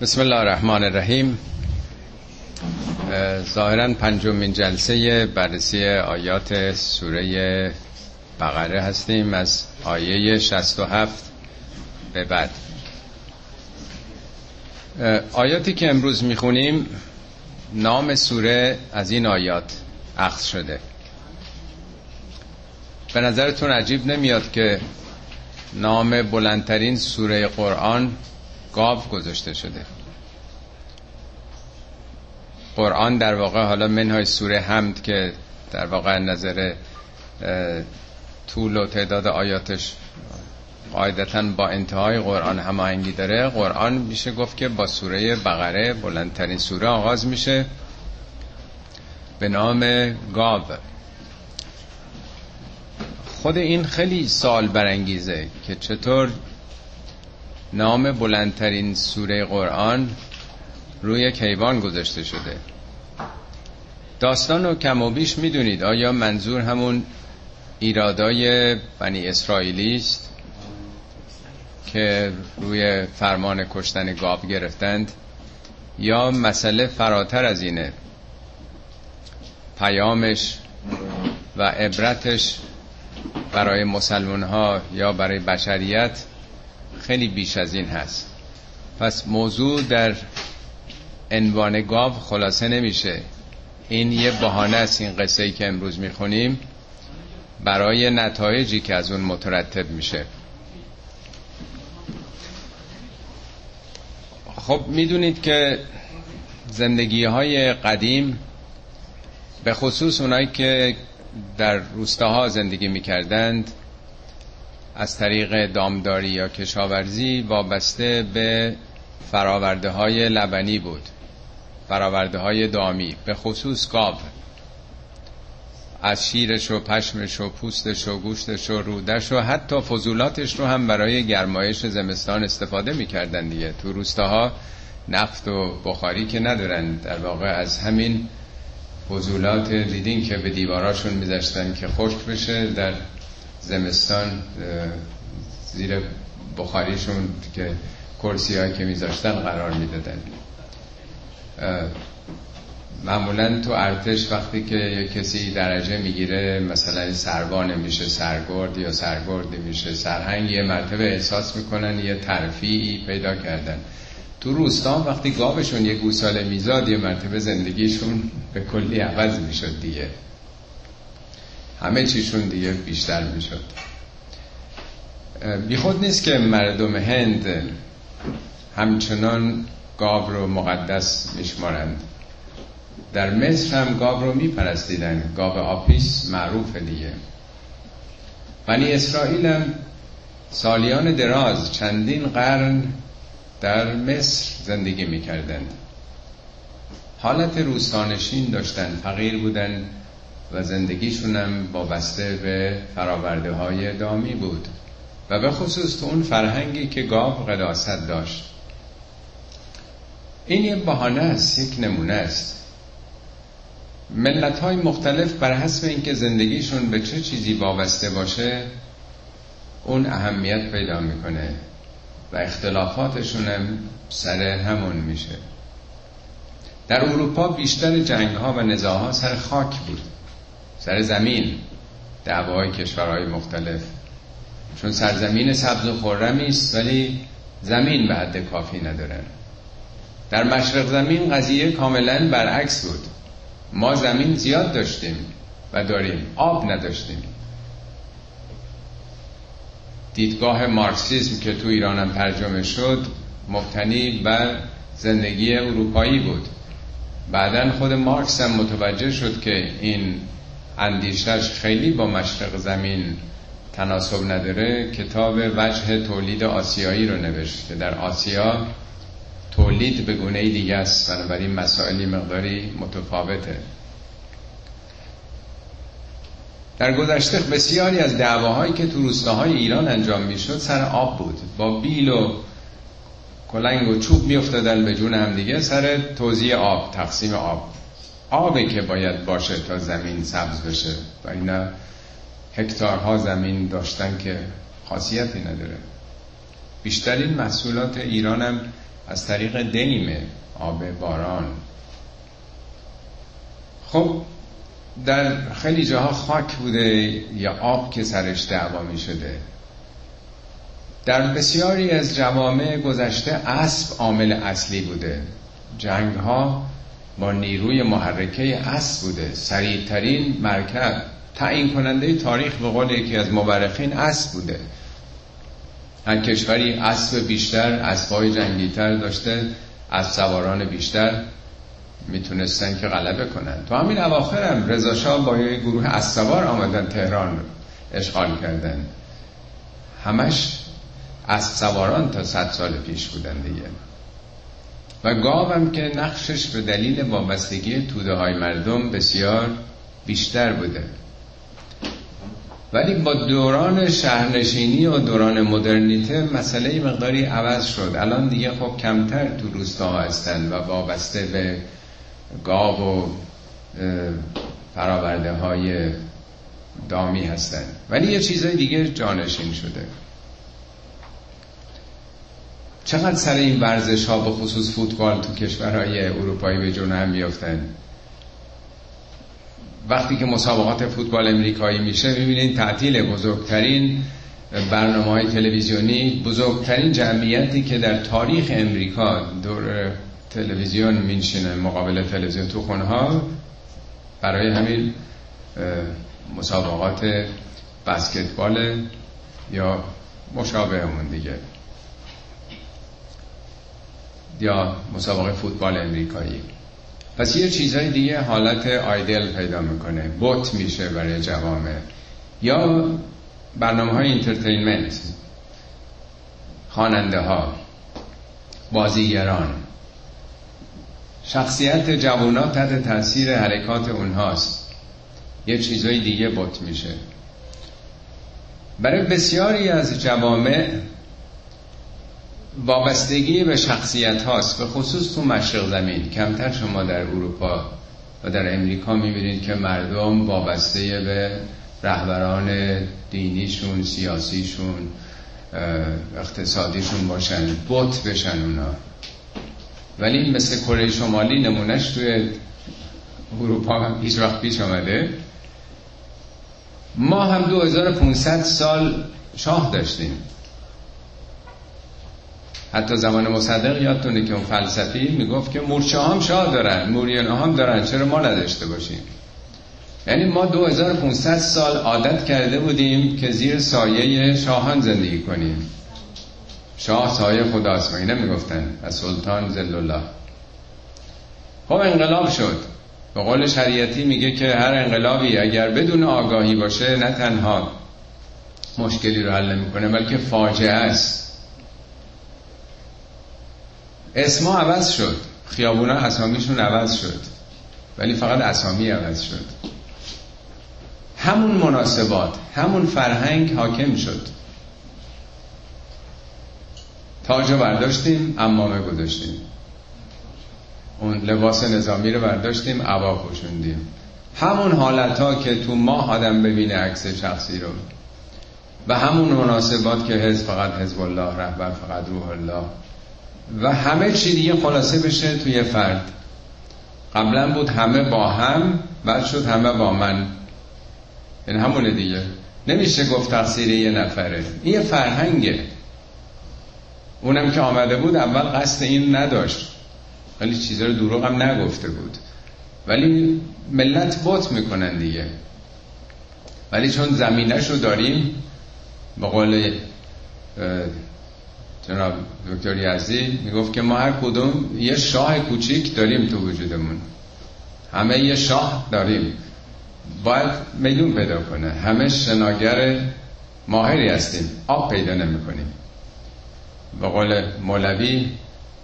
بسم الله الرحمن الرحیم ظاهرا پنجمین جلسه بررسی آیات سوره بقره هستیم از آیه 67 به بعد. آیاتی که امروز می‌خونیم نام سوره از این آیات اخذ شده. به نظرتون عجیب نمیاد که نام بلندترین سوره قرآن گاو گذاشته شده. قرآن در واقع حالا منهای سوره حمد که در واقع نظر طول و تعداد آیاتش قاعدتا با انتهای قرآن هماهنگی داره قرآن میشه گفت که با سوره بقره بلندترین سوره آغاز میشه به نام گاو. خود این خیلی سال برانگیزه که چطور نام بلندترین سوره قرآن روی کیوان گذاشته شده. داستان و کم و بیش می‌دونید. آیا منظور همون ایرادای بنی اسرائیلی است که روی فرمان کشتن گاب گرفتند؟ یا مسئله فراتر از اینه پیامش و عبرتش برای مسلمان ها یا برای بشریت خیلی بیش از این هست. پس موضوع در عنوان گاو خلاصه نمیشه. این یه بهانه است این قصه ای که امروز می‌خونیم. برای نتایجی که از اون مترتب میشه. خب می‌دونید که زندگی های قدیم به خصوص اونایی که در روستاها زندگی می‌کردند از طریق دامداری یا کشاورزی وابسته به فراورده های لبنی بود. فراورده های دامی به خصوص گاو. از شیرش و پشمش و پوستش و گوشتش و رودش و حتی فضولاتش رو هم برای گرمایش زمستان استفاده می‌کردن دیگه. تو روستاها نفت و بخاری که ندارن در واقع از همین فضولات دیدین که به دیواراشون میذاشتن که خشک بشه در زمستان زیر بخاریشون که کرسی هایی که میذاشتن قرار می‌دادن. معمولا تو ارتش وقتی که یه کسی درجه می‌گیره مثلا سربان میشه سرگرد یا سرگردی میشه سرهنگ یه مرتبه احساس می‌کنن یه ترفیعی پیدا کردن. تو روستا وقتی گاوشون یه گوساله میزاد یه مرتبه زندگیشون به کلی عوض می‌شد دیگه. همه چیشون دیگه بیشتر می‌شد. بیخود نیست که مردم هند همچنان گاو رو مقدس میشمارند. در مصر هم گاو رو میپرستیدن. گاو آپیس معروف دیگه. بنی اسرائیل هم سالیان دراز چندین قرن در مصر زندگی می‌کردند. حالت روستانشین داشتن فقیر بودن و زندگیشون هم وابسته به فراورده های دامی بود و به خصوص تو اون فرهنگی که گاو قداست داشت. این یه بحانه است یک نمونه است. ملت های مختلف بر حسب اینکه زندگیشون به چه چیزی وابسته باشه اون اهمیت پیدا می‌کنه و اختلافاتشون هم سر همون میشه. در اروپا بیشتر جنگ ها و نزاع ها سر خاک بود. سر زمین دعوای کشورهای مختلف. چون سرزمین سبز و خرمی است ولی زمین به حد کافی ندارن در مشرق زمین قضیه کاملا برعکس بود. ما زمین زیاد داشتیم و داریم آب نداشتیم. دیدگاه مارکسیسم که تو ایرانم ترجمه شد مبتنی بر زندگی اروپایی بود. بعدا خود مارکس هم متوجه شد که این اندیشش خیلی با مشرق زمین تناسب نداره. کتاب وجه تولید آسیایی رو نوشت که در آسیا تولید به گونه دیگه است. بنابراین مسائلی مقداری متفاوته. در گذشته بسیاری از دعواهایی که تو روستاهای ایران انجام می‌شد سر آب بود. با بیل و کلنگ و چوب میافتادن به جون هم دیگه. سر توزیع آب تقسیم آب. آبی که باید باشه تا زمین سبز بشه. و اینا هکتارها زمین داشتن که خاصیتی نداره. بیشترین محصولات ایران هم از طریق دیمه آب باران. خب در خیلی جاها خاک بوده یا آب که سرش دعوا می شده. در بسیاری از جوامع گذشته اسب عامل اصلی بوده. جنگ ها با نیروی محرکه اسب بوده. سریعترین مرکب تعیین کننده تاریخ به قول یکی از مورخین اسب بوده. هر کشوری اسب بیشتر اسبای جنگیتر داشته از سواران بیشتر می‌تونستن که غلبه کنن. تو همین اواخر هم رضا با یه گروه اسوار آمدن تهران اشغال کردن. همش از سواران تا صد سال پیش بودن دیگه. و گاوم که نقشش به دلیل وابستگی توده های مردم بسیار بیشتر بوده. ولی با دوران شهرنشینی و دوران مدرنیته مسئله مقداری عوض شد. الان دیگه خب کمتر تو روستاها هستن و وابسته به گاو و فراورده های دامی هستن. ولی یه چیزای دیگه جانشین شده. چقدر سر این ورزش ها به خصوص فوتبال تو کشورهای اروپایی به جون هم میفتن وقتی که مسابقات فوتبال امریکایی میشه می‌بینید تعطیل بزرگترین برنامه های تلویزیونی بزرگترین جمعیتی که در تاریخ امریکا دور تلویزیون مینشینه مقابل تلویزیون تو خونه برای همین مسابقات بسکتبال یا مشابه همون دیگه. یا مسابقه فوتبال امریکایی. پس یه چیزای دیگه حالت آیدل پیدا می‌کنه. بوت میشه برای جوامع. یا برنامه های انترتینمنت. خواننده ها بازیگران. شخصیت جوونا تحت تاثیر حرکات اونهاست. یه چیزای دیگه بوت میشه. برای بسیاری از جوامع وابستگی به شخصیت هاست به خصوص تو مشرق زمین. کمتر شما در اروپا و در امریکا می‌بینید که مردم وابسته به رهبران دینیشون سیاسیشون اقتصادیشون باشن بوت بشن اونا. ولی مثل کره شمالی نمونهش توی اروپا هم هیچ وقت پیش آمده. ما هم 2500 سال شاه داشتیم. حتی زمان مصدق یادتونه که اون فلسفی می‌گفت که مورچه هم شاه دارن موریان هم دارن چرا ما نداشته باشیم؟ یعنی ما 2500 سال عادت کرده بودیم که زیر سایه شاهان زندگی کنیم. شاه سایه خداست مگه نمی‌گفتن از سلطان زل الله خب انقلاب شد. به قول شریعتی میگه که هر انقلابی اگر بدون آگاهی باشه نه تنها مشکلی رو حل نمی‌کنه بلکه فاجعه است. اسما عوض شد. خیابونا اسامیشون عوض شد. ولی فقط اسامی عوض شد. همون مناسبات همون فرهنگ حاکم شد. تاج برداشتیم امامه گذاشتیم. اون لباس نظامی رو برداشتیم عبا پوشوندیم. همون حالت ها که تو ماه آدم ببینه عکس شخصی رو. و همون مناسبات که حزب فقط حزب الله رهبر فقط روح الله. و همه چی دیگه خلاصه بشه توی فرد. قبلا بود همه با هم بعد شد همه با من. این همونه دیگه. نمیشه گفت تقصیر یه نفره. این یه فرهنگه. اونم که آمده بود اول قصد این نداشت. ولی چیزا رو دروغ هم نگفته بود. ولی ملت بوت می‌کنن دیگه. ولی چون زمینش رو داریم به قول جناب دکتر یزدی می‌گفت که ما هر کدوم یه شاه کوچیک داریم تو وجودمون. همه یه شاه داریم. باید میدون پیدا کنه. همه شناگر ماهری هستیم. آب پیدا نمی کنیم به قول مولوی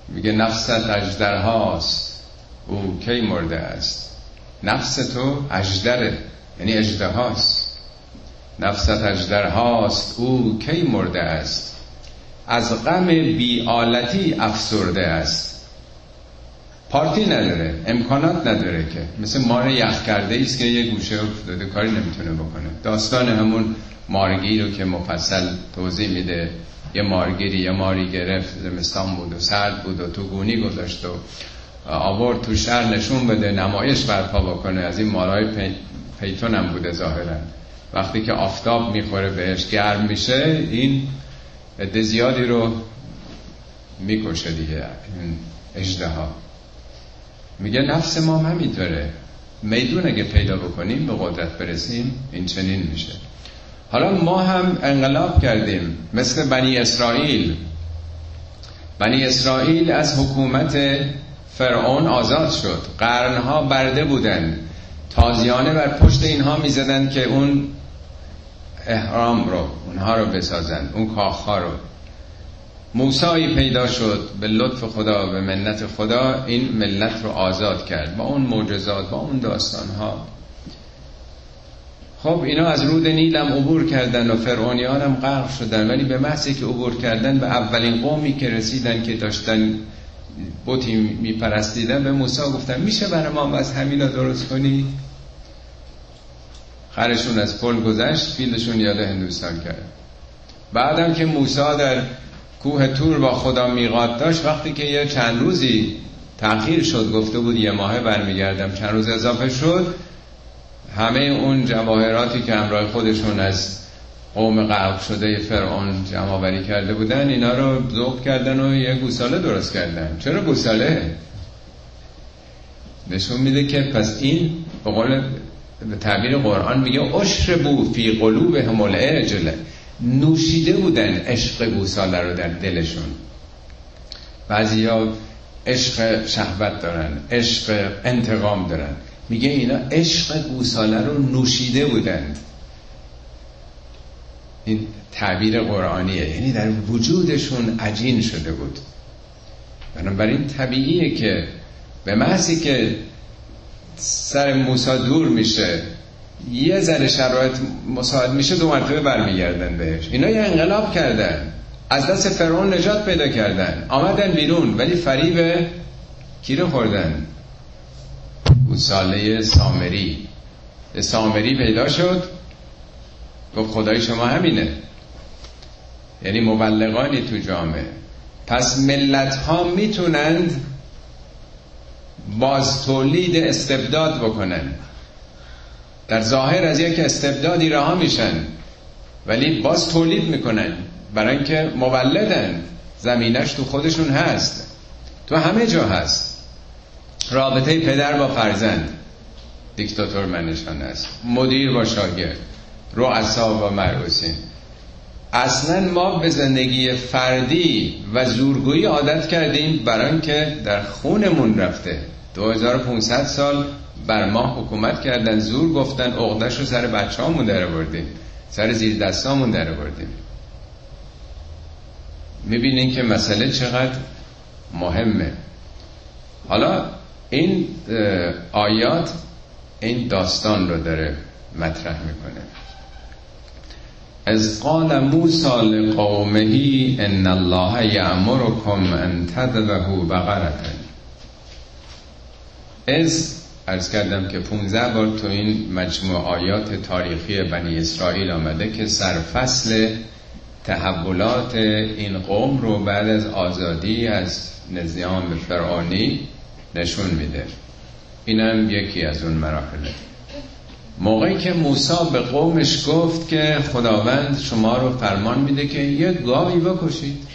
میگه نفست اجدر هاست. او کی مرده است؟ نفس تو اجدره. یعنی اجده هاست. نفست اجدر او کی مرده است؟ از غم بیالتی افسرده است. پارتی نداره امکانات نداره که. مثل مار یخ کرده است که یه گوشه افتاده کاری نمی‌تونه بکنه. داستان همون مارگی رو که مفصل توضیح میده یه مارگیری یه ماری گرفت زمستان بود و سرد بود و تو گونی گذاشت و آورد تو شهر نشون بده نمایش برپا بکنه. از این مارای پی... پیتون هم بوده ظاهرا. وقتی که آفتاب می‌خوره بهش گرم میشه این عده زیادی رو می‌کشه دیگه. اجده ها میگه نفس ما همینطوره. میدون اگه پیدا بکنیم به قدرت برسیم این چنین میشه. حالا ما هم انقلاب کردیم مثل بنی اسرائیل. بنی اسرائیل از حکومت فرعون آزاد شد. قرنها برده بودن. تازیانه بر پشت اینها می‌زدن که اون احرام رو اونها رو بسازن اون کاخها رو. موسایی پیدا شد به لطف خدا به منت خدا این ملت رو آزاد کرد با اون معجزات با اون داستان ها خب اینا از رود نیلم عبور کردن و فرعونیان هم غرق شدن ولی به محضی که عبور کردن به اولین قومی که رسیدن که داشتن بوتی میپرستیدن به موسی گفتن میشه برای ما از همینا درست کنی؟ خرشون از پل گذشت فیلشون یاد هندوستان کرد. بعدم که موسی در کوه تور با خدا میقات داشت وقتی که یه چند روزی تأخیر شد گفته بود یه ماهه برمیگردم. چند روز اضافه شد همه اون جواهراتی که همراه خودشون از قوم غرق شده فرعون جمع کرده بودن اینا رو ذوب کردن و یه گوساله درست کردن. چرا گوساله؟ نشون میده که پس این به قول به تعبیر قرآن میگه اشربو فی قلوب همول اجله نوشیده بودن عشق گوساله رو در دلشون. بعضی ها عشق شهوت دارن عشق انتقام دارن. میگه اینا عشق گوساله رو نوشیده بودند این تعبیر قرآنیه یعنی در وجودشون عجین شده بود. بنابراین طبیعیه که به محضی که سر موسا دور میشه. یه ذره شرایط مساعد میشه دو مرتبه برمیگردن بهش. اینا یه انقلاب کردن. از دست فرعون نجات پیدا کردن. آمدن بیرون ولی فریب کی رو خوردن؟ گوساله سامری. سامری پیدا شد. گفت خدای شما همینه. یعنی مبلغانی تو جامعه. پس ملت ها می‌تونند باز تولید استبداد بکنن. در ظاهر از یک استبدادی رها میشن ولی باز تولید می‌کنن. برای اینکه مولدن زمینش تو خودشون هست. تو همه جا هست. رابطه پدر با فرزند دیکتاتور منشان است. مدیر با شاگرد. رؤسا با مرعوسین اصلا ما به زندگی فردی و زورگویی عادت کردیم برای اینکه در خونمون رفته. 2500 سال بر ما حکومت کردن زور گفتن اقدش رو سر بچه هامون در بردیم سر زیر دستامون در بردیم می‌بینین که مسئله چقدر مهمه. حالا این آیات این داستان رو داره مطرح می‌کنه. از قال موسی لقومه ان الله یأمرکم ان تذبحوا بقره از ارز کردم که 15 بار تو این مجموع آیات تاریخی بنی اسرائیل آمده که سرفصل تحولات این قوم رو بعد از آزادی از نظام فرعانی نشون میده. اینم یکی از اون مراحله. موقعی که موسی به قومش گفت که خداوند شما رو فرمان میده که یه گاوی بکشید.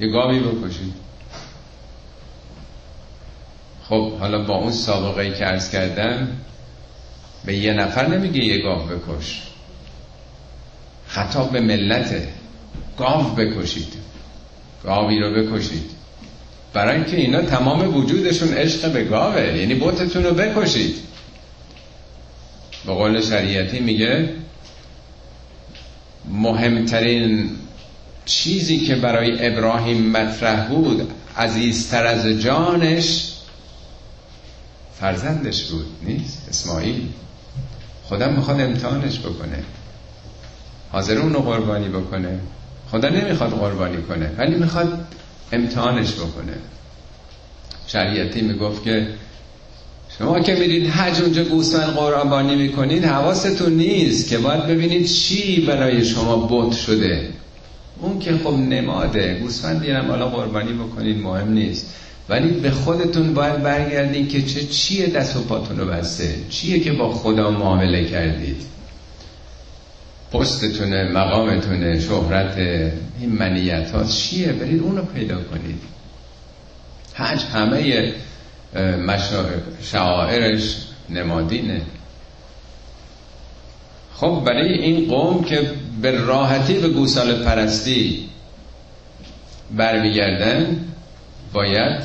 یه گاوی بکشید. خب حالا با اون سابقه که ارز کردم به یه نفر نمیگه یه گاو بکش. خطاب به ملته گاو بکشید. گاوی رو بکشید. برای اینکه اینا تمام وجودشون عشق به گاوه. یعنی بوتتون رو بکشید. به قول شریعتی میگه مهمترین چیزی که برای ابراهیم مطرح بود عزیزتر از جانش فرزندش بود نیست؟ اسماعیل. خدا می‌خواد امتحانش بکنه. حاضر اون رو قربانی بکنه. خدا نمی‌خواد قربانی کنه ولی می‌خواد امتحانش بکنه. شریعتی می‌گفت که شما که میرید حج اونجا گوسفند قربانی می‌کنید حواستون نیست که باید ببینید چی برای شما بوت شده. اون که خب نماده. گوسفندی هم حالا قربانی بکنید مهم نیست. ولی به خودتون باید برگردین که چه چیه دست و پاتون رو بسته. چیه که با خدا معامله کردید. پستتونه مقامتونه شهرت این منیت ها چیه؟ برید اونو پیدا کنید. حج همه شعائرش نمادینه. خب برای این قوم که به راحتی به گوسال پرستی برمیگردن باید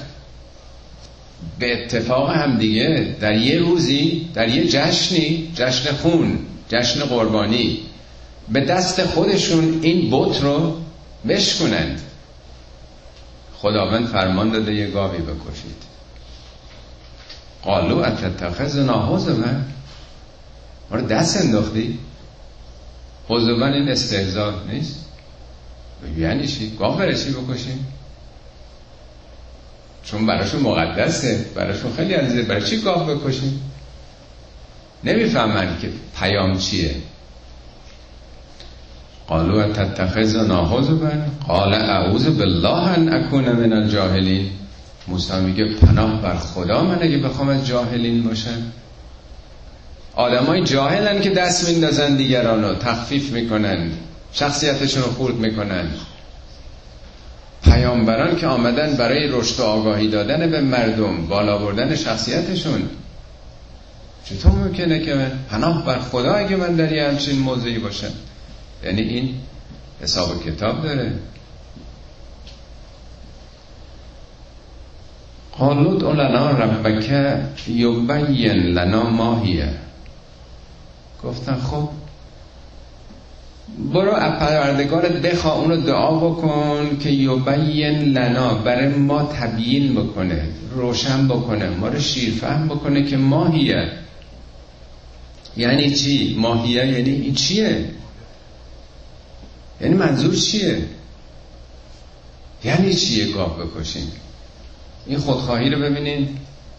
به اتفاق هم دیگه در یه روزی در یه جشنی جشن خون جشن قربانی به دست خودشون این بت رو بشکنند. خداوند فرمان داده یه گاوی بکشید. قالو اتتخذ من ما رو دست انداختی؟ حضوبن این استهزار نیست؟ یعنی چی؟ گاه برای چی بکشیم؟ چون براشون مقدسه براشون خیلی عزیزه. برای چی گاه بکشیم؟ نمی‌فهمن که پیام چیه. قالو تتخذنا بن قال اعوذ بالله ان اکون من الجاهلین. موسی میگه پناه بر خدا من اگه بخوام از جاهلین باشم. آدمای جاهلن که دست میندازن دیگران تخفیف می‌کنن شخصیتشون رو خورد می‌کنن. پیامبران که آمدن برای رشد و آگاهی دادن به مردم بالا بردن شخصیتشون. چطور ممکنه که من پناه بر خدا اگه من در یه همچین موضعی باشم؟ یعنی این حساب کتاب داره. قالود لنا ربک یبین لنا ماهیه گفتن خب برو پروردگارت بخوا اونو دعا بکن که یبین لنا برای ما تبیین بکنه روشن بکنه ما رو شیرفهم بکنه که ماهیه یعنی چی؟ ماهیه یعنی این چیه؟ یعنی منظور چیه؟ یعنی چیه گاه بکشیم؟ این خودخواهی رو ببینین.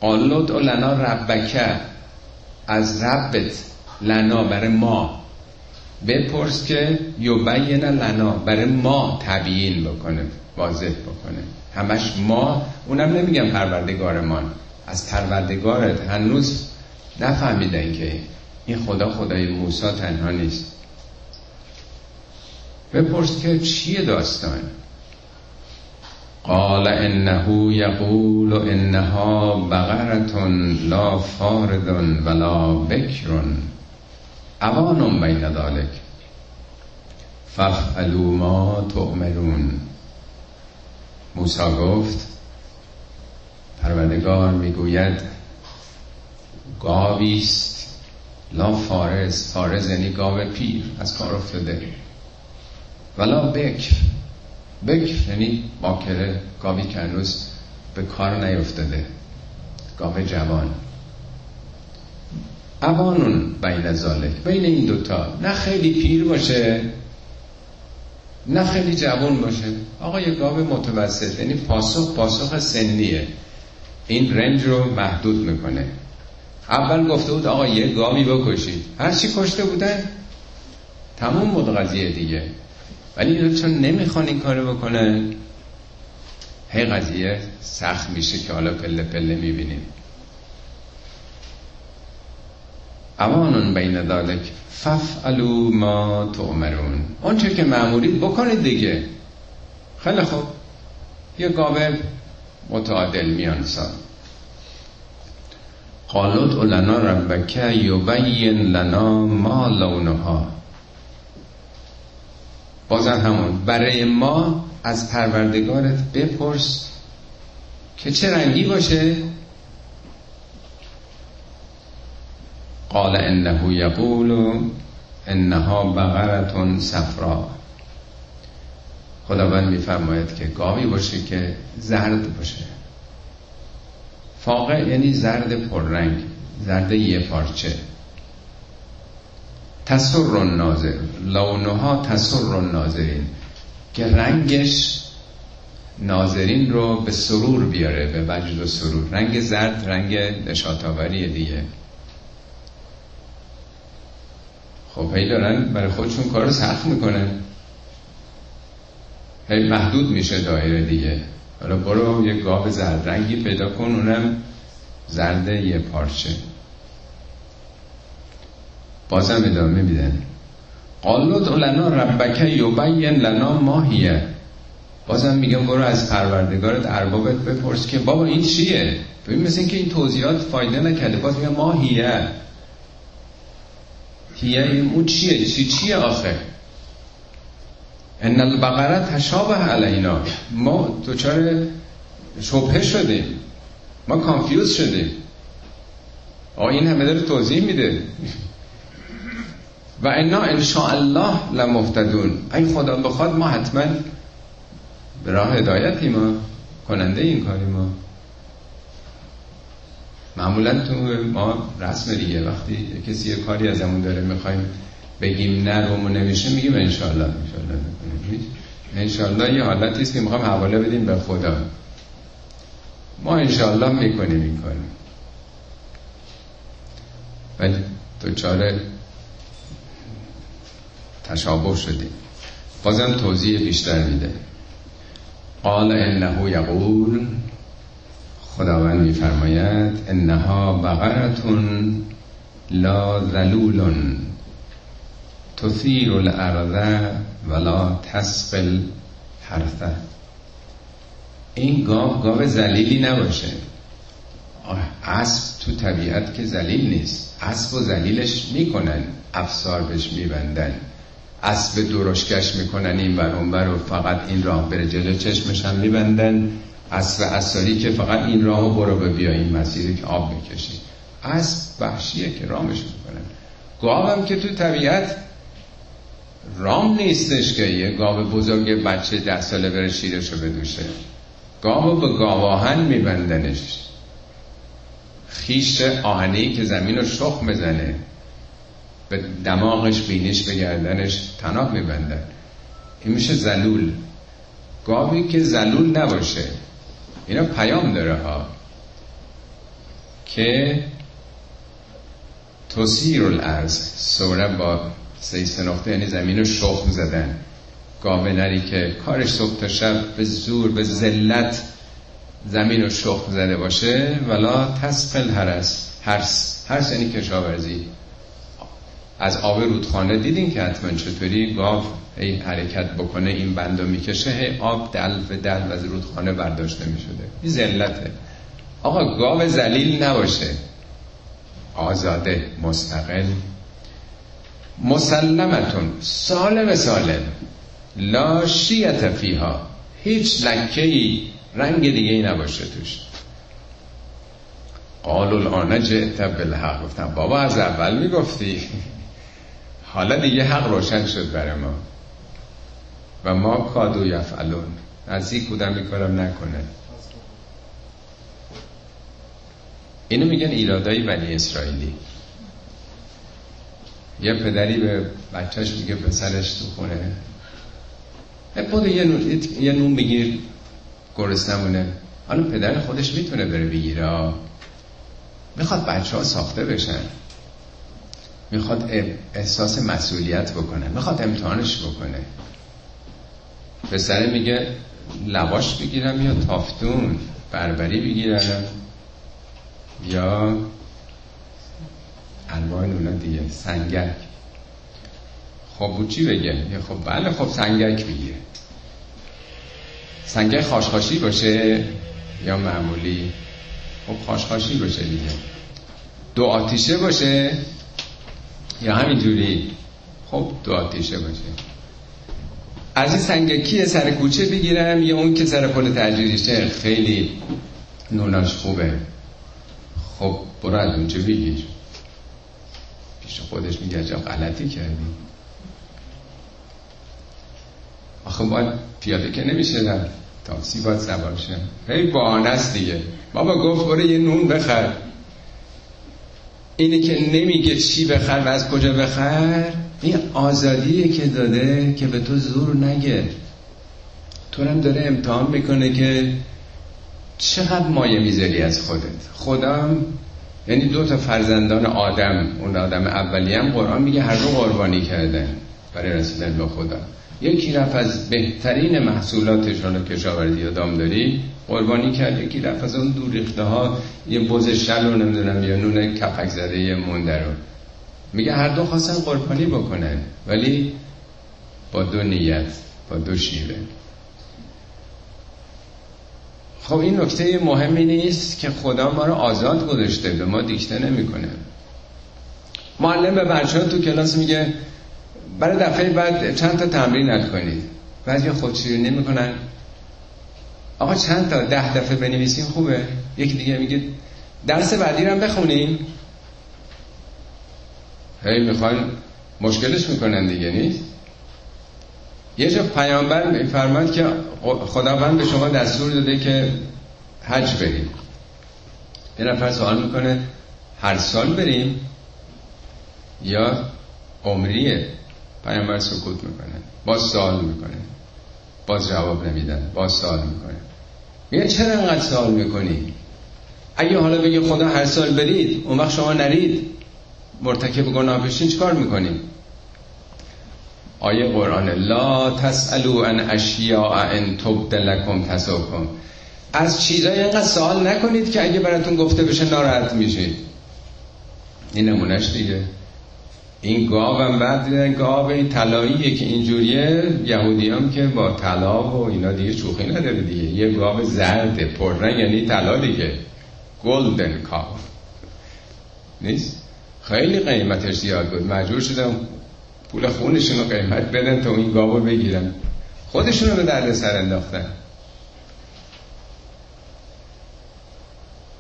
قالود و لنا ربکه از ربت لنا برای ما. بپرس که یبین لنا برای ما تبیین بکنه واضح بکنه. همش ما. اونم نمیگم پروردگارمان. از پروردگارت هنوز نفهمیدن که این خدا خدای موسی تنها نیست. بپرس که چیه داستان؟ قال انه یقول انها بقرتون لا فارد ولا بکر اوان بین ذلك فافعلوا ما تؤمرون. موسی گفت پروردگار می‌گوید گاویست لا فارز فارز یعنی گاو پیر از کار افتاده. ولا بکر. بکر یعنی باکره گاوی که هنوز به کار نیفتاده. گاو جوان. اوانون بین زالک بین این دوتا. نه خیلی پیر باشه نه خیلی جوان باشه. آقا یه گاو متوسط. یعنی پاسخ پاسخ سنیه. این رنج رو محدود می‌کنه. اول گفته بود آقا یه گاوی بکشید. هر چی کشته بودن تموم بود قضیه دیگه. ولی اینا چون نمی‌خوان این کارو بکنن هی قضیه سخت میشه که حالا پله پله می‌بینیم. اوانون بین ذالک ففعلوا ما تؤمرون. اون که معمولید بکنید دیگه. خیلی خوب. یه گاوه متعادل میان سال. قالت لنا ربک یبین لنا ما لونها. بازن همون. برای ما از پروردگارت بپرس که چه رنگی باشه. قال انه یقول انها بقرتون صفرا خداوند میفرماید که گاوی باشه که زرد باشه. فاقع یعنی زرد پررنگ زرد یه پارچه. تسر ناظر لونها تسر ناظرین که رنگش ناظرین رو به سرور بیاره به وجد و سرور. رنگ زرد رنگ نشاتاوری دیگه. خب هی دارن برای خودشون کار سخت می‌کنن. هی محدود میشه دایره دیگه. حالا برو یه گاو زرد. رنگی پیدا کن اونم زرد یه پارچه. بازم ادامه میدن قالو لنا ربک یبین لنا ماهیه بازم میگم برو از پروردگارت اربابت بپرس که بابا این چیه؟ ببین مثل اینکه این توضیحات فایده نکرده. باز میگم ماهیه هیه اون چیه؟ چی چیه آخه؟ ان البقره تشابه علینا. ما دوچار شبهه شدیم. ما کانفیوز شدیم. آ این همه داره توضیح میده. و انا ان الله لمفتدون ای خدا بخواد ما حتما به راه هدایتی ما کننده این کاری ما معمولا تو ما رسم دیگه وقتی کسی یه کاری ازمون داره می‌خوایم بگیم نه رومو نمیشه میگیم انشالله انشالله انشالله یه حالتی است که می‌خوام حواله بدیم به خدا. ما انشالله می‌کنیم این کاری ولی دوچاره تشابه شدیم. بازم توضیح بیشتر میده. قال انه یقول خداوند میفرماید انها بقرتون لا ذلول تثیر الارض ولا تسقل حرثه این گاو گاو زلیلی نباشه. اسب تو طبیعت که زلیل نیست. اسب و زلیلش می‌کنن افسار بهش میبندن. اسب درشکش می‌کنن این بر اون بر و فقط این راه بره جلو چشمش هم میبندن. اسب اصاری که فقط این راهو برو به بیا این مسیری که آب می‌کشی. اسب وحشیه که رامش می‌کنن. گاو هم که تو طبیعت رام نیستش که یه گاو بزرگ بچه ده ساله بره شیرشو بدوشه. گاو به گاواهن میبندنش. خیش آهنی که زمین رو شخ به دماغش بینش به گردنش تناب میبندن این میشه زلول. گاوی که زلول نباشه. اینا پیام داره ها. که توسیر الارض سوره با سه نقطه یعنی زمین رو شخم زدن. گاوه نری که کارش صبح تا شب به زور به ذلت زمین رو شخم زده باشه. ولا تسقل هرس. هرس. هرس یعنی کشاورزی. از آب رودخانه دیدین که حتما چطوری گاو ای حرکت بکنه این بندو می‌کشه هی آب دل به دل از رودخانه برداشته می‌شده. این ذلته. آقا گاو زلیل نباشه. آزاده مستقل. مسلمتون سالم سالم. لا شیعت فیها. هیچ لکه ای رنگ دیگه ای نباشه توش. قالوا الان جئت بالحق. گفتم بابا از اول می‌گفتی. حالا دیگه حق روشن شد برای ما. و ما کادو یفعلون. نزدیک بودم می‌کنم نکنه. اینو میگن ایرادای بنی اسرائیلی. یه پدری به بچهش میگه پسرش تو خونه. بود یه نون, یه نون بگیر گرسنمونه حالا پدر خودش می‌تونه بره بگیره می‌خواد بچه ها ساخته بشن. می‌خواد احساس مسئولیت بکنه. می‌خواد امتحانش بکنه. پسر میگه لواش بگیرم یا تافتون؟ بربری بگیرم. یا انواع اونا دیگه سنگک. خب چی بگه؟ خب بله خب سنگک بگیره سنگک خاشخاشی باشه یا معمولی؟ خب خاشخاشی باشه دیگه. دو آتیشه باشه؟ یا همینجوری؟ خب دو آتیشه باشه. از این سنگکی سر کوچه بگیرم؟ یا اون که سر پل تجریشه خیلی نوناش خوبه. خب برو از اونجا بگیر. پیش خودش میگه جا غلطی کردی. آخه باید پیاده که نمیشه در تاکسی باید سوار شه. هی است دیگه. بابا گفت برو یه نون بخر. اینه که نمیگه چی بخر و از کجا بخر این آزادیه که داده که به تو زور نگه. تو هم داره امتحان می‌کنه که چقدر مایه می‌ذاری از خودت. خودم یعنی دو تا فرزندان آدم اون آدم اولی هم قرآن میگه هر دو قربانی کردن برای رسیدن به خدا. یکی رفت از بهترین محصولاتشان کشاورزی و دامداری قربانی کرد. یکی رفت از اون دور ها یه بز شل رو نمی‌دونم یا نون کپک زده مونده رو. میگه هر دو خواستن قربانی بکنن ولی با دو نیت با دو شیوه. خب این نکته مهمی نیست که خدا ما رو آزاد گذاشته به ما دیکته نمی‌کنه. معلم به بچه تو کلاس میگه برای دفعه بعد چند تا تمرین کنید بعضی خودشیرینی می‌کنن آقا چند تا ده دفعه بنویسیم خوبه. یکی دیگه میگه درس بعدی رو هم بخونیم هی می‌خوان مشکلش می‌کنن دیگه نیست؟ یه جا پیامبر میفرماد که خداوند به شما دستور داده که حج بریم یه نفر سوال می‌کنه هر سال بریم یا عمریه؟ پیامبر سکوت می‌کنه باز سوال می‌کنه باز جواب نمیدن باز سوال می‌کنه. میگه چرا انقدر سوال می‌کنی؟ اگه حالا بگه خدا هر سال برید اون وقت شما نرید مرتکب گناه بشین چیکار می‌کنیم آیه قرآن لا تسالو ان اشیاء ان تبد لکم تسوکم از چیزای اینقدر سوال نکنید که اگه براتون گفته بشه ناراحت میشید این نمونهش دیگه. این گاو هم بعد گاو طلاییه که اینجوریه. یهودی هم که با طلا و اینا دیگه شوخی نداره دیگه. یه گاو زرد پررنگ یعنی طلا دیگه. گلدن کاو نیست؟ خیلی قیمتش زیاد بود. مجبور شدم پول خونشون رو قیمت بدن تا این گاو رو بگیرن خودشون رو به درد سر انداختن.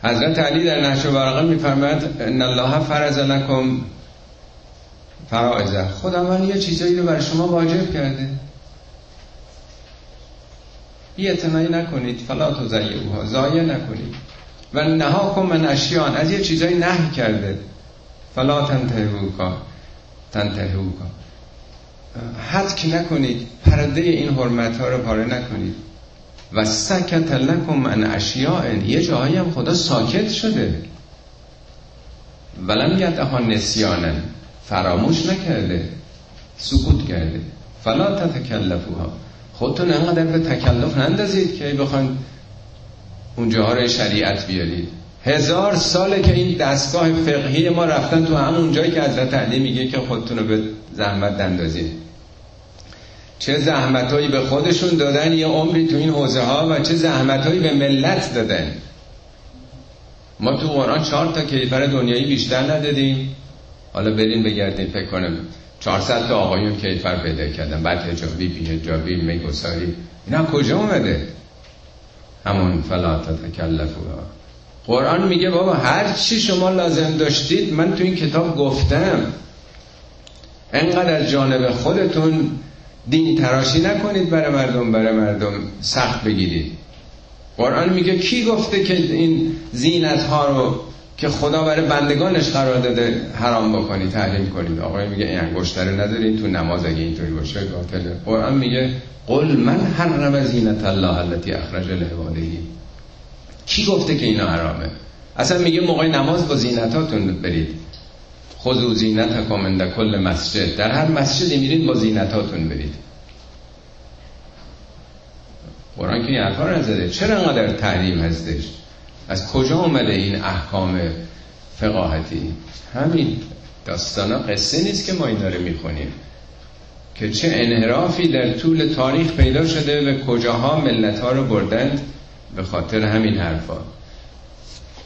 حضرت علی در نحش ورقه میفرماد ان الله فرض لکم فرائزه خداوند یه چیزایی رو برای شما واجب کرده. بی اعتنایی نکنید. فلا تو اوها زایه نکنید. و نها کن من اشیان. از یه چیزایی نهی کرده. فلا تنتهوکا. حد که نکنید. پرده این حرمت ها رو پاره نکنید. و سکت لکم من اشیاء. یه جایی هم خدا ساکت شده. ولم یدها نسیانن فراموش نکرده سکوت کرده. فلا تتکلفوها. خودتون انقدر به تکلف نندازید که بخواین اونجاها رو شریعت بیارید. هزار ساله که این دستگاه فقهی ما رفتن تو همون جایی که حضرت علی میگه که خودتون رو به زحمت دندازید چه زحمتهایی به خودشون دادن یه عمری تو این حوزه ها و چه زحمتهایی به ملت دادن. ما تو قرآن چهار تا کیفر دنیایی بیشتر ندادیم. حالا بریم بگردیم فکر کنم 400 تا آقایون کیفر پیدا کردن. بعد حجابی بی حجابی میگساری اینا کجا اومده؟ همون فلا تکلفوها قرآن میگه بابا هر چی شما لازم داشتید من تو این کتاب گفتم. انقدر از جانب خودتون دین تراشی نکنید برای مردم برای مردم سخت بگیرید. قرآن میگه کی گفته که این زینت ها رو که خدا برای بندگانش قرار داده حرام بکنی تحریم کنید آقای میگه این انگشتر ندارید تو نماز اگه اینطوری باشه قاتله قرآن میگه قل من حرم زینت الله التي اخرج لعباده. کی گفته که اینا حرامه؟ اصلا میگه موقع نماز با زینتاتون برید. خذو زینتکم عند کل مسجد. در هر مسجدی میرید با زینتاتون برید. قرآن که این حرفا رو چرا انقدر تحریم هستش؟ از کجا آمده این احکام فقاهتی؟ همین داستانا قصه نیست که ما اینا رو می‌خونیم. که چه انحرافی در طول تاریخ پیدا شده و کجاها ملت ها رو بردند به خاطر همین حرفا.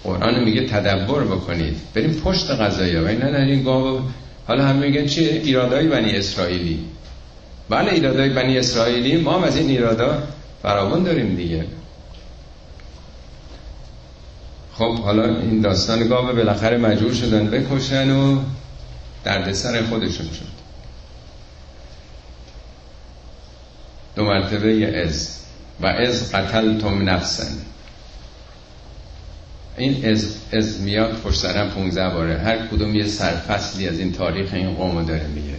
قرآن میگه تدبر بکنید. بریم پشت قضایی و این این گاو حالا هم میگن چه ایرادای بنی اسرائیلی. بله ایرادای بنی اسرائیلی. ما هم از این ایرادا فراوان داریم دیگه. خب حالا این داستان گاو بالاخره مجبور شدن بکشن و دردسر خودشون شد. دو مرتبه از و از قتلتم نفسن. این از, از میاد پشت سرم 15 باره. هر کدوم یه سرفصلی از این تاریخ این قوم داره میگه.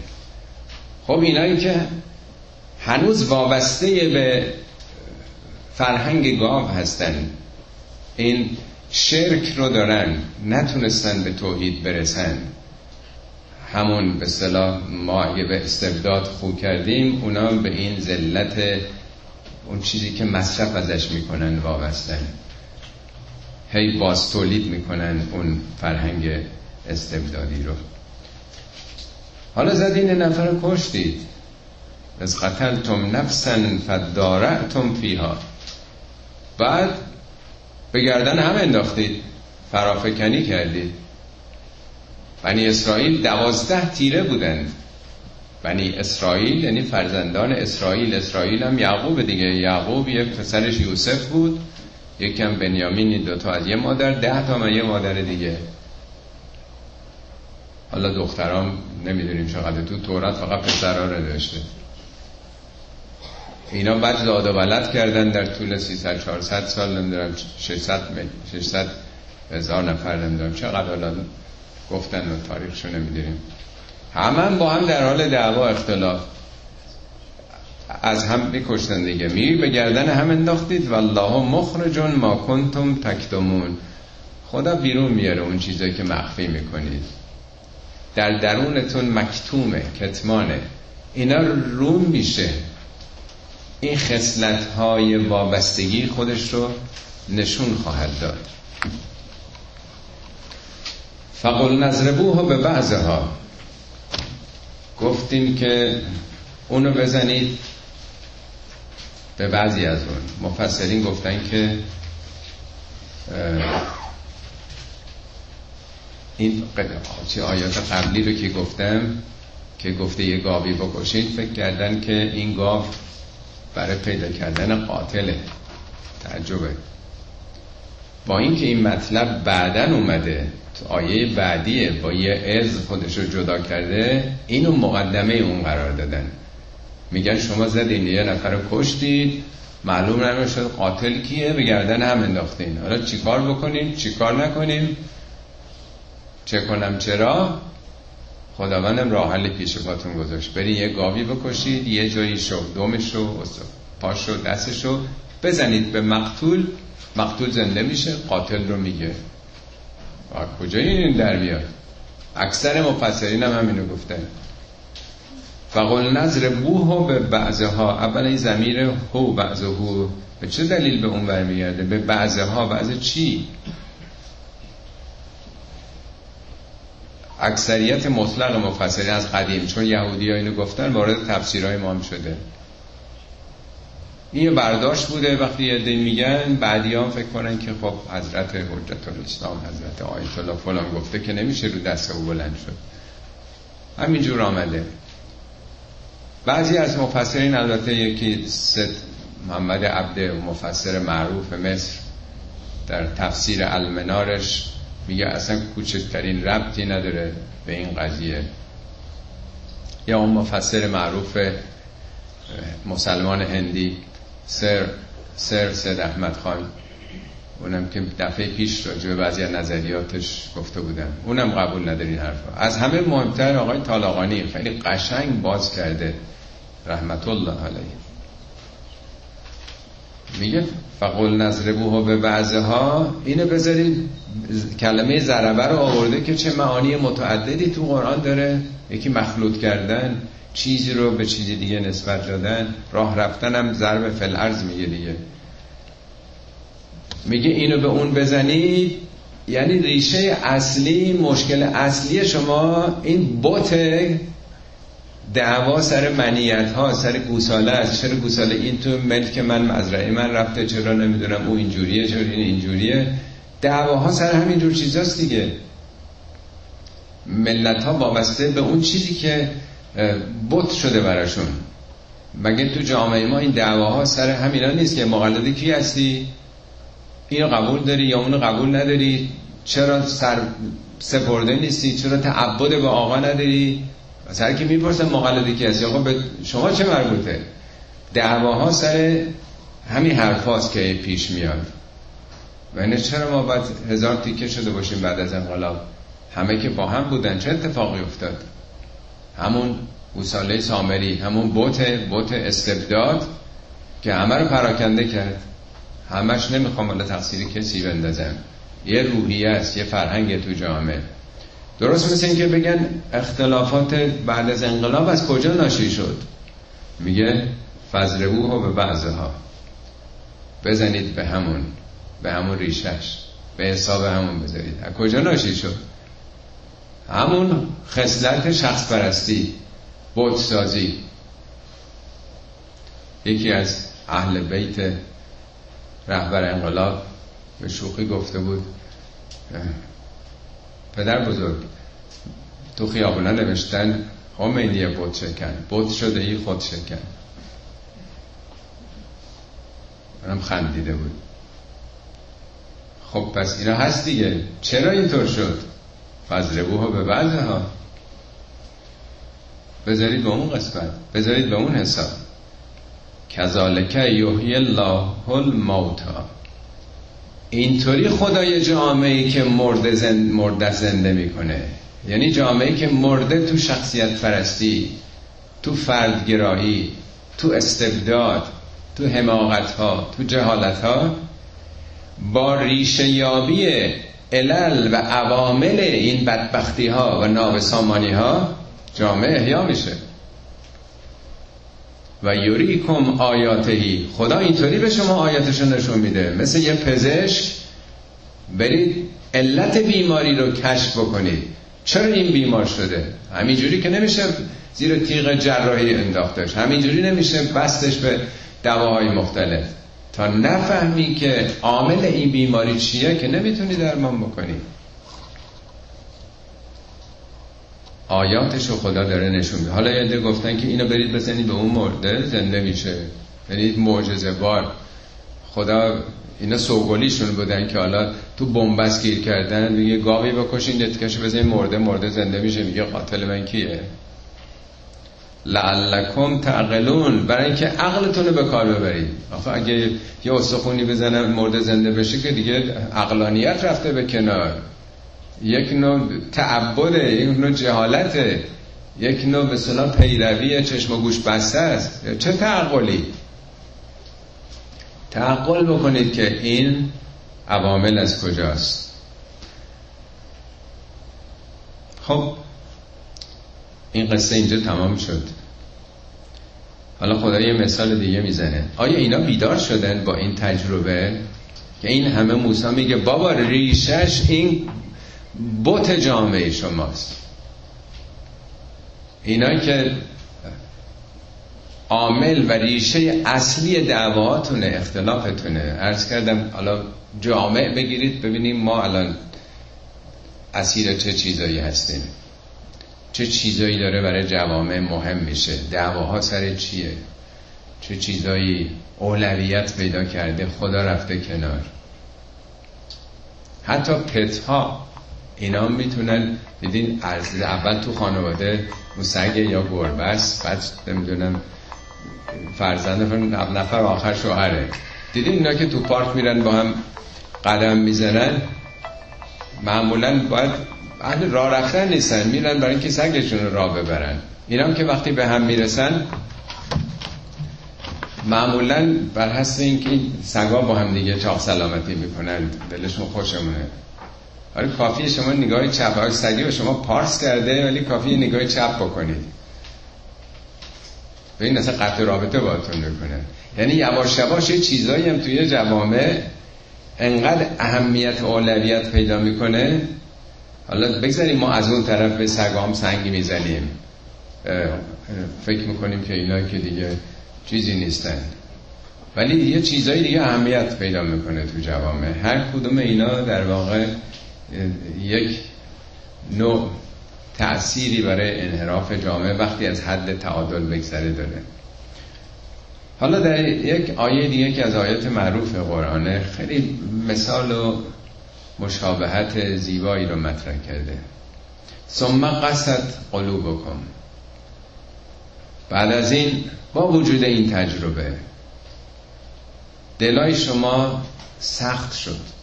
خب اینایی که هنوز وابسته به فرهنگ گاو هستن. این شرک رو دارن نتونستن به توحید برسن. همون به صلاح ما اگه به استبداد خو کردیم اونا به این ذلت اون چیزی که مصرف ازش می‌کنن وابستن. هی باز تولید می‌کنن اون فرهنگ استبدادی رو. حالا زدین نفر رو کشتید. از قتلتم نفسا فدارعتم فیها. بعد به گردن هم انداختید. فرافکنی کردید. بنی اسرائیل دوازده تیره بودند. بنی اسرائیل یعنی فرزندان اسرائیل. اسرائیل هم یعقوب دیگه. یعقوب یه پسرش یوسف بود. یکم بنیامین دوتا از یه مادر ده تا یه مادر دیگه. حالا دخترام نمی‌دونیم چقدر تو تورات فقط پسرها رو داشته. اینا بعد زاد و ولد کردن در طول 300 400 سال نمی‌دونم 600 600 هزار نفر نمی‌دونم چقدر حالا گفتن و تاریخشو نمی‌دونیم. همه با هم در حال دعوا اختلاف. از هم میکشتن دیگه. می به گردن هم انداختید. والله مخرجون ما کنتم تکتمون. خدا بیرون میاره اون چیزایی که مخفی می‌کنید. در درونتون مکتومه کتمانه. اینا روم میشه. این خصلت های وابستگی خودش رو نشون خواهد داد. فقل نظربوه به بعضها. گفتیم که اونو بزنید به بعضی از اون. مفسرین گفتن که این آیات قبلی رو که گفتم که گفته یه گاوی بکشید فکر کردن که این گاو برای پیدا کردن قاتله تعجبه. با اینکه این مطلب بعدا اومده تو آیه بعدیه با یه از خودش رو جدا کرده اینو مقدمه اون قرار دادن. میگن شما زدین یه نفر رو کشتید معلوم نمی‌شد قاتل کیه به گردن هم انداختین حالا چیکار بکنیم؟ چیکار نکنیم؟ چه کنم چرا؟ خداوندم راه حل پیش پاتون گذاشت. برین یه گاوی بکشید یه جایی شو دومش رو پاش رو دستش رو بزنید به مقتول. مقتول زنده میشه قاتل رو میگه. و کجا این در بیاد اکثر مفسرین هم همینو گفتن. فقل نظر بوه به بعضها. اول این زمیر هو بعضهو به چه دلیل به اون برمیگرده؟ به بعضها. بعض چی؟ اکثریت مطلق مفسرین از قدیم چون یهودی ها اینو گفتن وارد تفسیرهای ما هم شده. این برداشت بوده وقتی یه میگن بعدی هم فکر کنن که خب حضرت حجت الاسلام حضرت آیت الله فلان گفته که نمیشه رو دست او بلند شد. همینجور آمده. بعضی از مفسرین البته یکی ست محمد عبده مفسر معروف مصر در تفسیر المنارش میگه اصلا کوچکترین ربطی نداره به این قضیه. یا اون مفسر معروف مسلمان هندی سر سر سید احمد خان. اونم که دفعه پیش راجع به بعضی نظریاتش گفته بودن. اونم قبول نداره این حرفا. از همه مهمتر آقای طالقانی خیلی قشنگ باز کرده رحمت الله علیه. میگه؟ فقل نظربوه به بعضها. اینو بذارید. کلمه ضربه رو آورده که چه معانی متعددی تو قرآن داره. یکی مخلوط کردن چیزی رو به چیزی دیگه نسبت دادن. راه رفتن هم ضرب فل ارز میگه دیگه. میگه اینو به اون بزنید. یعنی ریشه اصلی مشکل اصلی شما این بوت دعوا سر منیت ها سر گوساله است. چرا گوساله؟ این تو ملک من مزرعه من رفته چرا نمی‌دونم او اینجوریه چرا این اینجوریه؟ دعواها سر همین جور چیزاست دیگه. ملت ها وابسته به اون چیزی که بت شده براشون. مگه تو جامعه ما این دعواها سر همینا نیست که مقلد کی هستی؟ اینو قبول داری یا اونو قبول نداری؟ چرا سر سپرده نیستی؟ چرا تعبد به آقا نداری؟ سر که می‌پرسن مقلدی کی هستی آقا به شما چه مربوطه؟ دعواها سر همین حرفاست که پیش میاد. و اینه چرا ما باید هزار تیکه شده باشیم بعد از انقلاب؟ همه که با هم بودن چه اتفاقی افتاد؟ همون گوساله سامری همون بوت بوت استبداد که همه رو پراکنده کرد. همش نمی‌خوام حالا تقصیر کسی بندازم. یه روحیه است یه فرهنگ تو جامعه. درست مثل اینکه بگن اختلافات بعد از انقلاب از کجا ناشی شد؟ میگه فضربوه به بعضها. بزنید به همون به همون ریشش به حساب همون بذارید. از کجا ناشی شد؟ همون خصلت شخص پرستی بود سازی یکی از اهل بیت رهبر انقلاب به شوخی گفته بود پدر بزرگ تو خیابونه نوشتن خمینی بود شکن. بود شده ای خود شکن. منم خندیده بود. خب پس اینا هست دیگه. چرا اینطور شد؟ فضربوها به بعض ها. بذارید به اون قسمت. بذارید به اون حساب. کذالک یحیی الله الموتا اینطوری خدای جامعه که مرده زند مرده زنده می‌کنه. یعنی جامعه که مرده تو شخصیت فرستی تو فردگرایی تو استبداد تو حماقت ها تو جهالت ها با ریشه یابی علل و عوامل این بدبختی ها و نابسامانی ها جامعه احیا میشه. و یوریکم آیاتهی. خدا اینطوری به شما آیاتشو نشون میده. مثل یه پزشک برید علت بیماری رو کشف بکنید. چرا این بیمار شده؟ همینجوری که نمیشه زیر تیغ جراحی انداختش. همینجوری نمیشه بستش به دواهای مختلف. تا نفهمی که عامل این بیماری چیه که نمی‌تونی درمان بکنی. آیاتش رو خدا داره نشون میده. حالا یه گفتن که اینو برید بزنید به اون مرده زنده میشه. یعنی معجزه بار خدا اینا سوگلیشون بودن که حالا تو بنبست گیر کردن میگه گاوی بکشین نتکشو بزنید مرده مرده زنده میشه میگه قاتل من کیه؟ لعلکم تعقلون. برای اینکه عقلتون رو به کار ببرید. آخه اگه یه استخونی بزنن مرده زنده بشه که دیگه عقلانیت رفته به کنار. یک نوع تعبده یک نوع جهالته. یک نوع مثلا پیروی چشم و گوش بسته است. چه تعقلی؟ تعقل بکنید که این عوامل از کجاست. خب این قصه اینجا تمام شد. حالا خدا یه مثال دیگه می‌زنه. آیا اینا بیدار شدن با این تجربه؟ که این همه موسی میگه بابا ریشش این بوت جامعه شماست. اینا که عامل و ریشه اصلی دعواتونه اختلافتونه. عرض کردم حالا جامع بگیرید ببینیم ما الان اسیر چه چیزایی هستیم. چه چیزایی داره برای جوامع مهم میشه؟ دعواها سر چیه؟ چه چیزایی اولویت پیدا کرده؟ خدا رفته کنار. حتی پتها اینا می‌تونن دیدین از اول تو خانواده موسگ یا گربه است بعد نمی‌دونم فرزند نفر آخر شوهره. دیدین اینا که تو پارک میرن با هم قدم می‌زنن؟ معمولا باید اهل راه رفتن نیستن. میرن برای اینکه سگشون رو راه ببرن. اینا که وقتی به هم می‌رسن معمولا بر حسب اینکه سگا با هم دیگه چاق سلامتی می‌کنن دلشون خوشمونه. ولی کافی شما نگاه چپ های سگی به شما پارس کرده ولی کافی نگاه چپ بکنید. به این اصلا قطع رابطه باتون می‌کنه. یعنی یواش یواش یه چیزایی هم توی جوامع انقدر اهمیت و اولویت پیدا می‌کنه. حالا بگذاریم ما از اون طرف به سگام سنگی می‌زنیم. فکر می‌کنیم که اینا که دیگه چیزی نیستن. ولی یه چیزایی دیگه اهمیت پیدا می‌کنه تو جوامع. هر کدوم اینا در واقع یک نوع تأثیری برای انحراف جامعه وقتی از حد تعادل بگذره داره. حالا در یک آیه دیگه که از آیات معروف قرآنه خیلی مثال و مشابهت زیبایی رو مطرح کرده. ثم قصد قلوبکم. بعد از این با وجود این تجربه دلای شما سخت شد.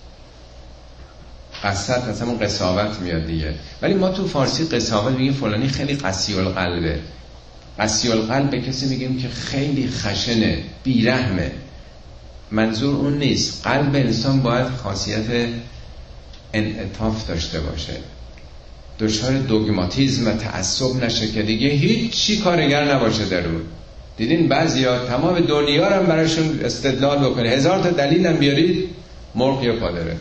قصد از همون قصاوت میاد دیگه. ولی ما تو فارسی قصاوت میگیم فلانی خیلی قسی القلبه قسی القلب به کسی میگیم که خیلی خشنه بیرحمه. منظور اون نیست. قلب انسان باید خاصیت انعطاف داشته باشه. دچار دوگماتیزم و تعصب نشه که دیگه هیچی کارگر نباشه در اون. دیدین بعضیا تمام دنیا رو براشون استدلال بکنه. هزار تا دلیل هم بیارید مرغ یا پادره.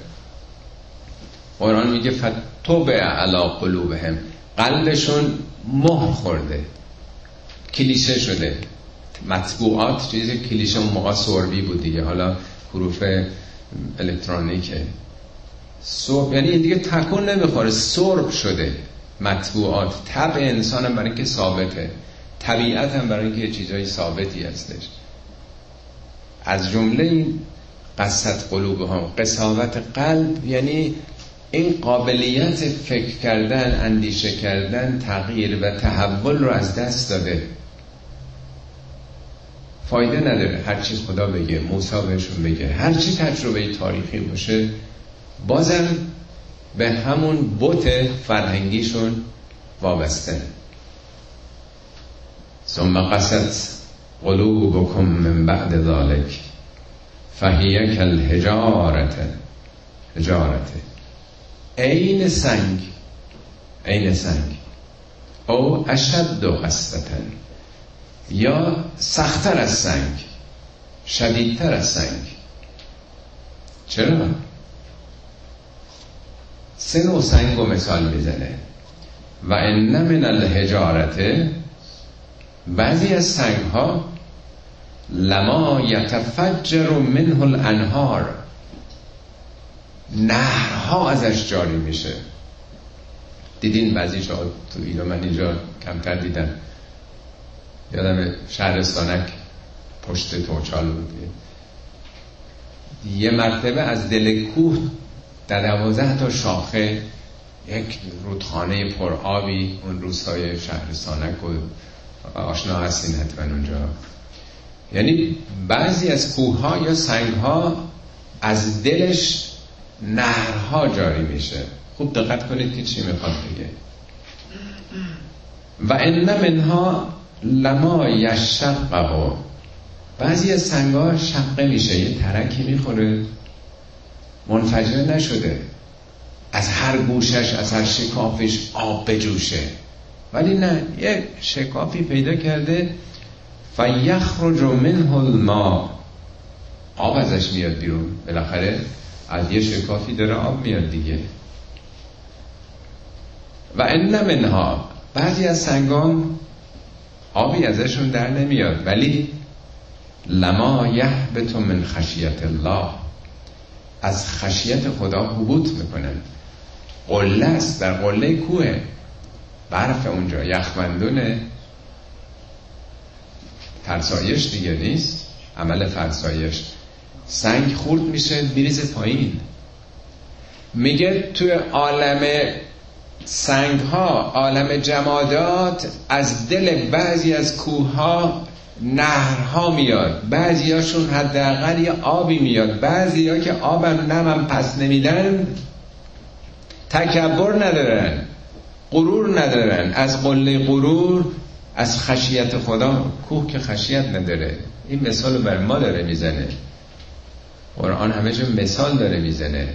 قرآن میگه فتوب علا قلوبهم. قلبشون مهر خورده. کلیشه شده. مطبوعات چیزی کلیشه اون موقع سوربی بود دیگه. حالا حروف الکترونیکه سرب یعنی این دیگه تکون نمی‌خوره. سرب شده. مطبوعات. طبع انسان هم برای که ثابته. طبیعت هم برای اینکه چیزای ثابتی هستش. از جمله این قصت قلوب هم قصاوت قلب یعنی این قابلیت فکر کردن اندیشه کردن تغییر و تحول رو از دست داده. فایده نداره هر چیز خدا بگه موسی بهشون بگه. هر چی تجربه تاریخی باشه بازم به همون بوت فرهنگیشون وابسته. ثم قصد قلوبكم من بعد ذلك فهی کالحجارت حجارت عین سنگ عین سنگ. او اشد و قصدتن یا سختتر از سنگ شدیدتر از سنگ. چرا؟ سه نوع سنگ رو مثال می‌زنه. و ان من الحجارت بعضی از سنگ ها لما یتفجر منه الانهار. نهرها ازش جاری میشه. دیدین بعضی جا تو ایران من اینجا کمتر دیدم. یادم شهرستانک پشت توچال بود. یه مرتبه از دل کوه در دوازده تا شاخه یک رودخانه پر آبی اون روستای شهرستانک و آشنا هستین حتما اونجا. یعنی بعضی از کوه ها یا سنگ ها از دلش نهرها جاری میشه. خوب دقت کنید که چی می‌خواد بگه. و ان منها لما یشقه بعضی از سنگ ها شقه میشه یه ترکی می‌خوره. منفجر نشده. از هر گوشش از هر شکافش آب بجوشه. ولی نه یه شکافی پیدا کرده. فیخرج منه الماء. آب ازش میاد بیرون بالاخره. از یه شکافی داره آب میاد دیگه. و ان منها بعضی از سنگان آبی ازشون در نمیاد ولی لما یهبت من خشیت الله از خشیت خدا حبوط می‌کنن قله است در قله کوه. برف اونجا یخمندونه فرسایش دیگه نیست عمل فرسایش. سنگ خورد میشه میریزه پایین. میگه توی عالم سنگ ها عالم جمادات از دل بعضی از کوه ها نهرها میاد. بعضی هاشون حداقل یه آبی میاد. بعضی ها که آبم نمم پس نمیدن تکبر ندارن غرور ندارن. از قله غرور از خشیت خدا. کوه که خشیت نداره. این مثال بر ما داره می‌زنه. قرآن همه جا مثال داره می‌زنه.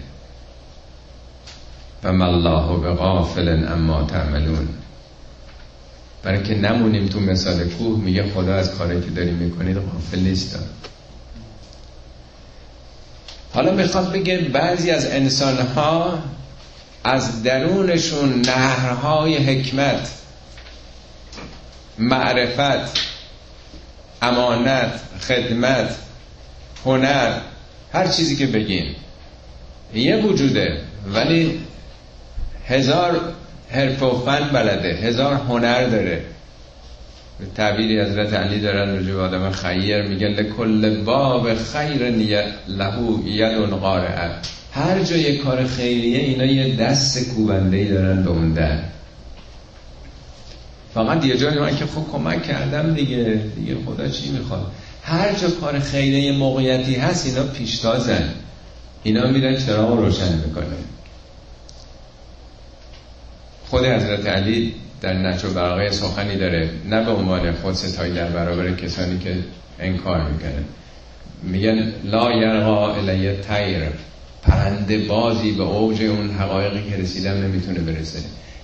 و الله به غافل اما تعملون. برای که نمونیم تو مثال کوه میگه خدا از کاری که داریم می‌کنید غافل نیست حالا می‌خواد بگه بعضی از انسان ها از درونشون نهرهای حکمت معرفت امانت خدمت هنر هر چیزی که بگیم یه وجوده ولی هزار حرف و فن بلده هزار هنر داره. به تعبیری حضرت علی دارن رجوع آدم خیر میگن لکل باب خیر لهو ید قارعه هر جا یه کار خیریه اینا یه دست کوبنده ای دارن به اون در. فقط یه جایی من که خب کمک کردم دیگه دیگه خدا چی می‌خواد؟ هر جا کار خیریه موقعیتی هست اینا پیشتازن. اینا میرن چراغ روشن می‌کنه خود حضرت علی در نچو برقه سخنی داره نه به عنوان خود ستایی در برابر کسانی که انکار می‌کنن میگن لا یرقا الیه تیر پرنده بازی به اوج اون حقایقی که رسیدم نمی‌تونه برسه.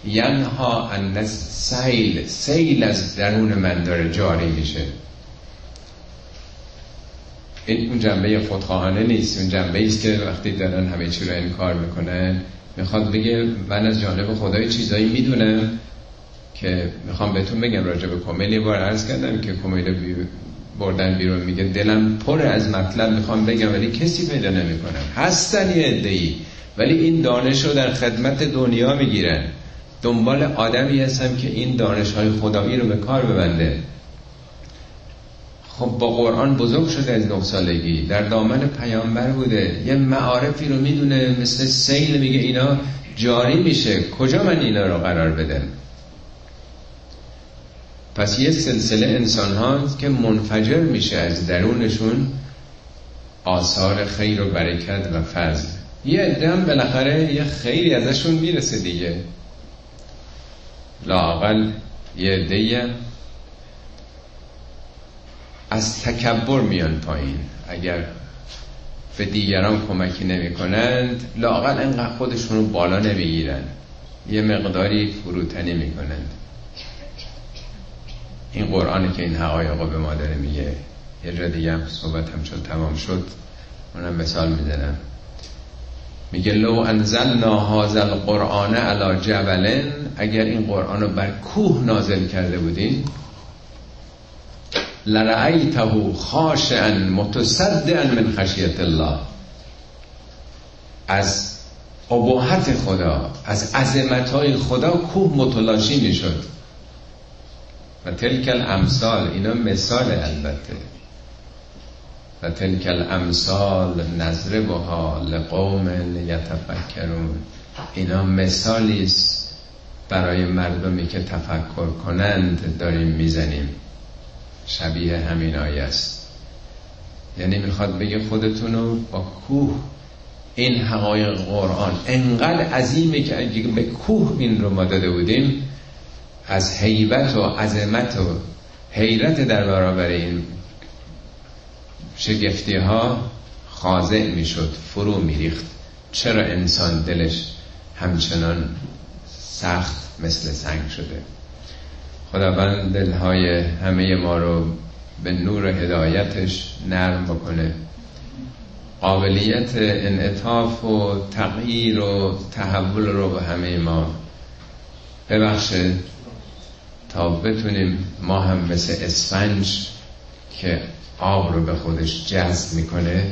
ینها ان سیل سیل از درون من داره جاری میشه. این اون جنبه خودخواهانه نیست. اون جنبه است که وقتی دارن همه چی رو انکار می‌کنن می‌خواد بگه من از جانب خدای چیزایی می‌دونم که می‌خوام بهتون بگم. راجع به کمیل یه بار عرض کردم که کمیل بی... بردن بیرون میگه دلم پر از مطلب می‌خوام بگم ولی کسی پیدا نمی‌کنم هستن یه ادهی ولی این دانش رو در خدمت دنیا می‌گیرن. دنبال آدمی هستم که این دانش های خدایی رو به کار ببنده. خب با قرآن بزرگ شده از نه سالگی. در دامن پیامبر بوده. یه معارفی رو می‌دونه مثل سیل میگه اینا جاری میشه. کجا من اینا رو قرار بدم؟ پس یه سلسله انسان ها که منفجر میشه از درونشون آثار خیر و برکت و فضل. یه عده هم بالاخره یه خیلی ازشون می‌رسه دیگه. لاقل یه عده از تکبر میان پایین. اگر به دیگران کمکی نمی کنند لاقل انقدر خودشون رو بالا نمی‌گیرن. یه مقداری فروتنی می‌کنند. این قرآنی که این حقایق به ما داره میگه. یه جا دیگه هم صحبت هم چون تمام شد. اونم مثال می‌زنم. میگه لو انزلنا هذا القرآن علی جبلن. اگر این قرآن رو بر کوه نازل کرده بودین لرعیته خاشعا متصدعا من خشیت الله. از ابهت خدا از عظمت های خدا کوه متلاشی می‌شد. و تلک الامثال اینا مثال البته. و تلک الامثال نضربها لقوم یتفکرون. اینا مثالی است برای مردمی که تفکر کنند داریم می‌زنیم. شبیه همین آیه است. یعنی می‌خواد بگه خودتون رو با کوه. این حقایق قرآن انقدر عظیمه که اگه به کوه این رو ما داده بودیم از حیبت و عظمت و حیرت در برابر این شگفتی ها خاضع می‌شد فرو میریخت. چرا انسان دلش همچنان سخت مثل سنگ شده؟ خداوند دلهای همه ما رو به نور هدایتش نرم بکنه. قابلیت انعطاف و تغییر و تحول رو به همه ما ببخشه تا بتونیم ما هم مثل اسفنج که آب رو به خودش جذب می‌کنه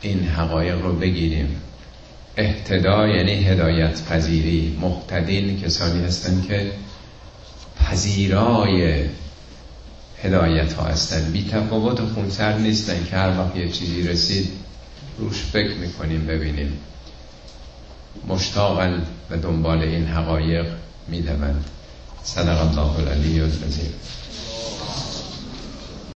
این حقایق رو بگیریم. احتدا یعنی هدایت پذیری مقتدین کسانی هستن که پذیرای هدایت ها هستن. بی تفاوت خونسر نیستن که هر وقت یه چیزی رسید روش فکر می‌کنیم ببینیم. مشتاقن و دنبال این حقایق می‌دوند. صدق الله العلی العظیم.